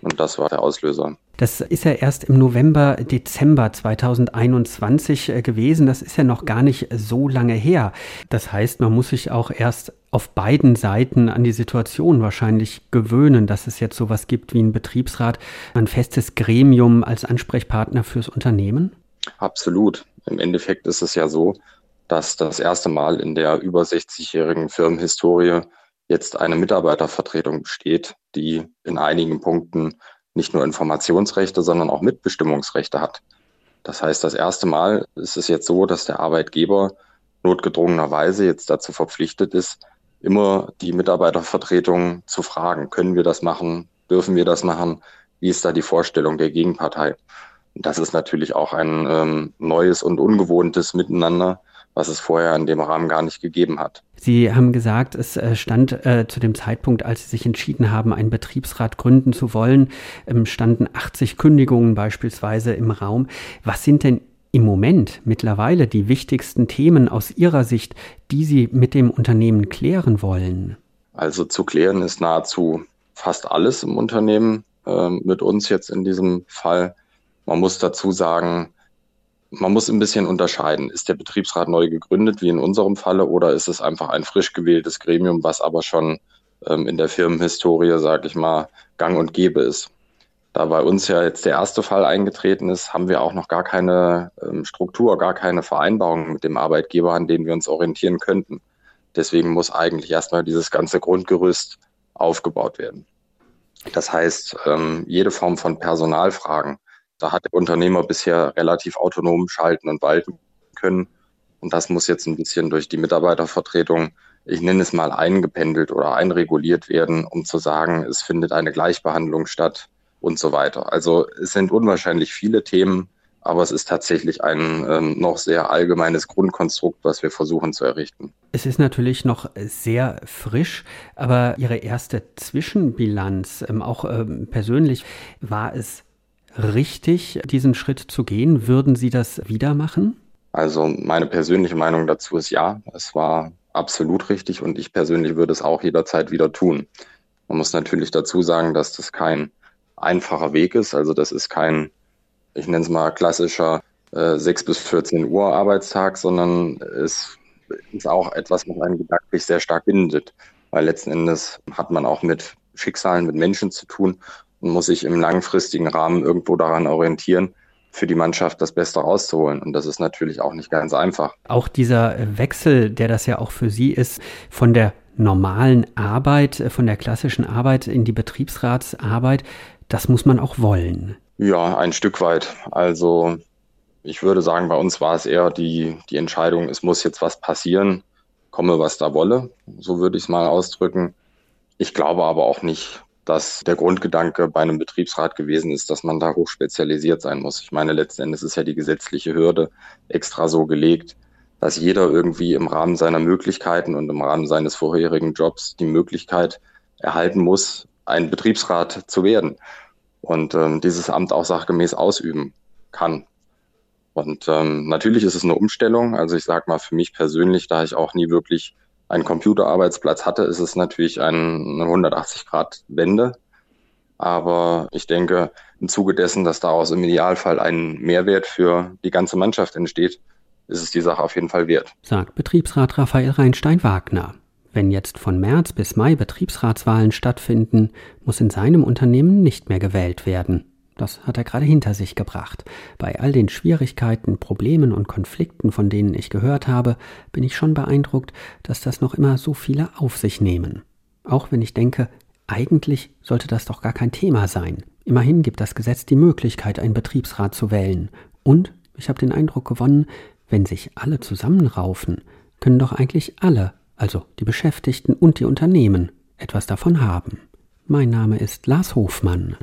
Und das war der Auslöser. Das ist ja erst im November, Dezember 2021 äh, gewesen. Das ist ja noch gar nicht so lange her. Das heißt, man muss sich auch erst auf beiden Seiten an die Situation wahrscheinlich gewöhnen, dass es jetzt sowas gibt wie ein Betriebsrat, ein festes Gremium als Ansprechpartner fürs Unternehmen? Absolut. Im Endeffekt ist es ja so, dass das erste Mal in der über 60-jährigen Firmenhistorie jetzt eine Mitarbeitervertretung besteht, die in einigen Punkten nicht nur Informationsrechte, sondern auch Mitbestimmungsrechte hat. Das heißt, das erste Mal ist es jetzt so, dass der Arbeitgeber notgedrungenerweise jetzt dazu verpflichtet ist, immer die Mitarbeitervertretung zu fragen, können wir das machen, dürfen wir das machen, wie ist da die Vorstellung der Gegenpartei. Und das ist natürlich auch ein ähm, neues und ungewohntes Miteinander, was es vorher in dem Rahmen gar nicht gegeben hat. Sie haben gesagt, es äh, stand äh, zu dem Zeitpunkt, als Sie sich entschieden haben, einen Betriebsrat gründen zu wollen, ähm, standen 80 Kündigungen beispielsweise im Raum. Was sind denn im Moment mittlerweile die wichtigsten Themen aus Ihrer Sicht, die Sie mit dem Unternehmen klären wollen? Also zu klären ist nahezu fast alles im Unternehmen, äh, mit uns jetzt in diesem Fall. Man muss dazu sagen, man muss ein bisschen unterscheiden. Ist der Betriebsrat neu gegründet, wie in unserem Falle, oder ist es einfach ein frisch gewähltes Gremium, was aber schon ähm, in der Firmenhistorie, sage ich mal, gang und gäbe ist? Da bei uns ja jetzt der erste Fall eingetreten ist, haben wir auch noch gar keine ähm, Struktur, gar keine Vereinbarung mit dem Arbeitgeber, an denen wir uns orientieren könnten. Deswegen muss eigentlich erstmal dieses ganze Grundgerüst aufgebaut werden. Das heißt, ähm, jede Form von Personalfragen, da hat der Unternehmer bisher relativ autonom schalten und walten können. Und das muss jetzt ein bisschen durch die Mitarbeitervertretung, ich nenne es mal eingependelt oder einreguliert werden, um zu sagen, es findet eine Gleichbehandlung statt und so weiter. Also es sind unwahrscheinlich viele Themen, aber es ist tatsächlich ein ähm, noch sehr allgemeines Grundkonstrukt, was wir versuchen zu errichten. Es ist natürlich noch sehr frisch, aber Ihre erste Zwischenbilanz, ähm, auch ähm, persönlich, war es richtig, diesen Schritt zu gehen? Würden Sie das wieder machen? Also meine persönliche Meinung dazu ist ja, es war absolut richtig und ich persönlich würde es auch jederzeit wieder tun. Man muss natürlich dazu sagen, dass das kein einfacher Weg ist. Also das ist kein, ich nenne es mal klassischer äh, 6 bis 14 Uhr Arbeitstag, sondern es ist auch etwas, was einen gedanklich sehr stark bindet. Weil letzten Endes hat man auch mit Schicksalen, mit Menschen zu tun und muss sich im langfristigen Rahmen irgendwo daran orientieren, für die Mannschaft das Beste rauszuholen. Und das ist natürlich auch nicht ganz einfach. Auch dieser Wechsel, der das ja auch für Sie ist, von der normalen Arbeit, von der klassischen Arbeit in die Betriebsratsarbeit, das muss man auch wollen. Ja, ein Stück weit. Also ich würde sagen, bei uns war es eher die, die Entscheidung, es muss jetzt was passieren, komme was da wolle. So würde ich es mal ausdrücken. Ich glaube aber auch nicht, dass der Grundgedanke bei einem Betriebsrat gewesen ist, dass man da hochspezialisiert sein muss. Ich meine, letzten Endes ist ja die gesetzliche Hürde extra so gelegt, dass jeder irgendwie im Rahmen seiner Möglichkeiten und im Rahmen seines vorherigen Jobs die Möglichkeit erhalten muss, ein Betriebsrat zu werden und ähm, dieses Amt auch sachgemäß ausüben kann. Und ähm, natürlich ist es eine Umstellung. Also ich sage mal, für mich persönlich, da ich auch nie wirklich einen Computerarbeitsplatz hatte, ist es natürlich eine 180-Grad-Wende. Aber ich denke, im Zuge dessen, dass daraus im Idealfall ein Mehrwert für die ganze Mannschaft entsteht, ist es die Sache auf jeden Fall wert. Sagt Betriebsrat Raphael Reinstein-Wagner. Wenn jetzt von März bis Mai Betriebsratswahlen stattfinden, muss in seinem Unternehmen nicht mehr gewählt werden. Das hat er gerade hinter sich gebracht. Bei all den Schwierigkeiten, Problemen und Konflikten, von denen ich gehört habe, bin ich schon beeindruckt, dass das noch immer so viele auf sich nehmen. Auch wenn ich denke, eigentlich sollte das doch gar kein Thema sein. Immerhin gibt das Gesetz die Möglichkeit, einen Betriebsrat zu wählen. Und ich habe den Eindruck gewonnen, wenn sich alle zusammenraufen, können doch eigentlich alle, also die Beschäftigten und die Unternehmen, etwas davon haben. Mein Name ist Lars Hofmann.